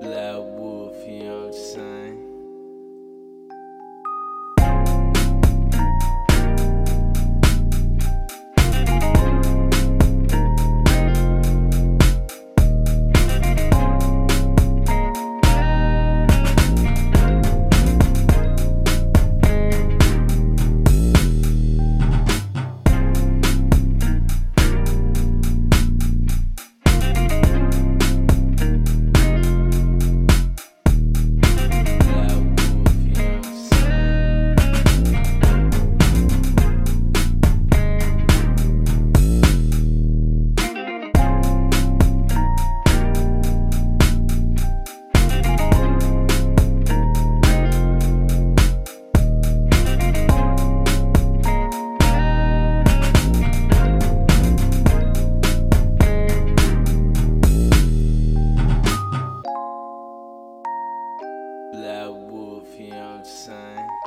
Black Wolf, you know what I'm saying? Black Wolf,